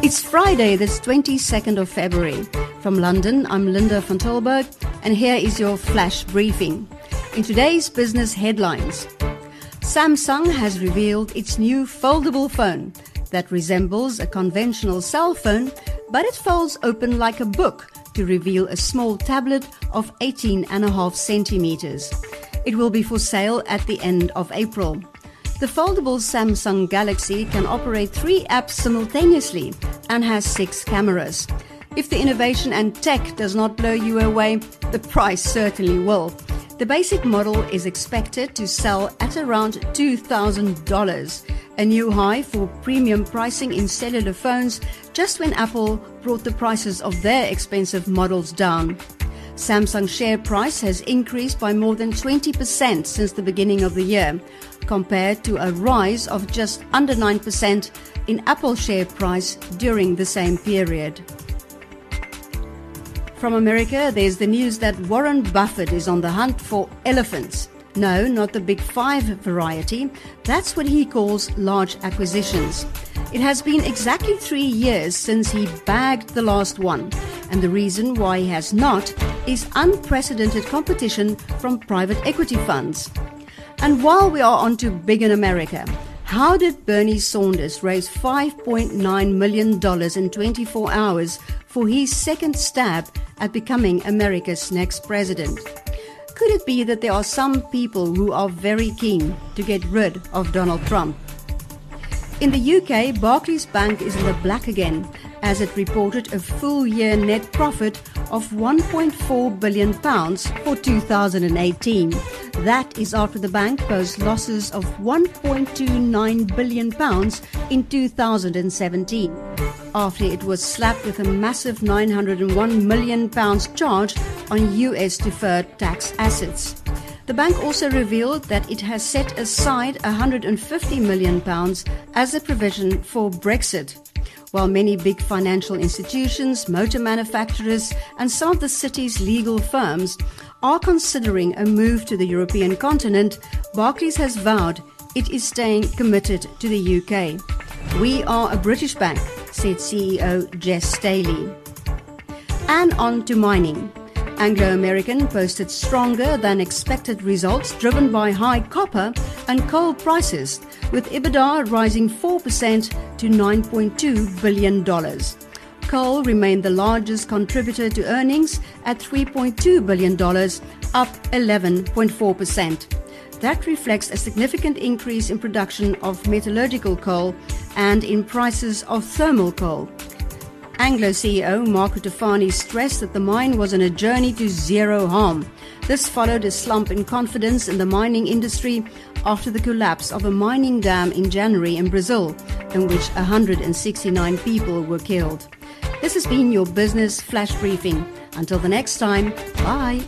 It's Friday, the 22nd of February. From London, I'm Linda van Tilburg, and here is your flash briefing. In today's business headlines, Samsung has revealed its new foldable phone that resembles a conventional cell phone, but it folds open like a book to reveal a small tablet of 18 and a half centimeters. It will be for sale at the end of April. The foldable Samsung Galaxy can operate three apps simultaneously and has six cameras. If the innovation and tech does not blow you away, the price certainly will. The basic model is expected to sell at around $2,000, a new high for premium pricing in cellular phones just when Apple brought the prices of their expensive models down. Samsung share price has increased by more than 20% since the beginning of the year, compared to a rise of just under 9% in Apple share price during the same period. From America, there's the news that Warren Buffett is on the hunt for elephants. No, not the big five variety. That's what he calls large acquisitions. It has been exactly three years since he bagged the last one, and the reason why he has not is unprecedented competition from private equity funds. And while we are on to big in America, how did Bernie Sanders raise $5.9 million in 24 hours for his second stab at becoming America's next president? Could it be that there are some people who are very keen to get rid of Donald Trump? In the UK, Barclays Bank is in the black again as it reported a full year net profit of 1.4 billion pounds for 2018. That is after the bank posted losses of 1.29 billion pounds in 2017 after it was slapped with a massive 901 million pounds charge on US deferred tax assets. The bank also revealed that it has set aside 150 million pounds as a provision for Brexit. While many big financial institutions, motor manufacturers, and some of the city's legal firms are considering a move to the European continent, Barclays has vowed it is staying committed to the UK. We are a British bank, said CEO Jes Staley. And on to mining. Anglo American posted stronger than expected results driven by high copper and coal prices, with EBITDA rising 4% to $9.2 billion. Coal remained the largest contributor to earnings at $3.2 billion, up 11.4%. That reflects a significant increase in production of metallurgical coal and in prices of thermal coal. Anglo CEO Mark Cutifani stressed that the mine was on a journey to zero harm. This followed a slump in confidence in the mining industry after the collapse of a mining dam in January in Brazil, in which 169 people were killed. This has been your Business Flash Briefing. Until the next time, bye.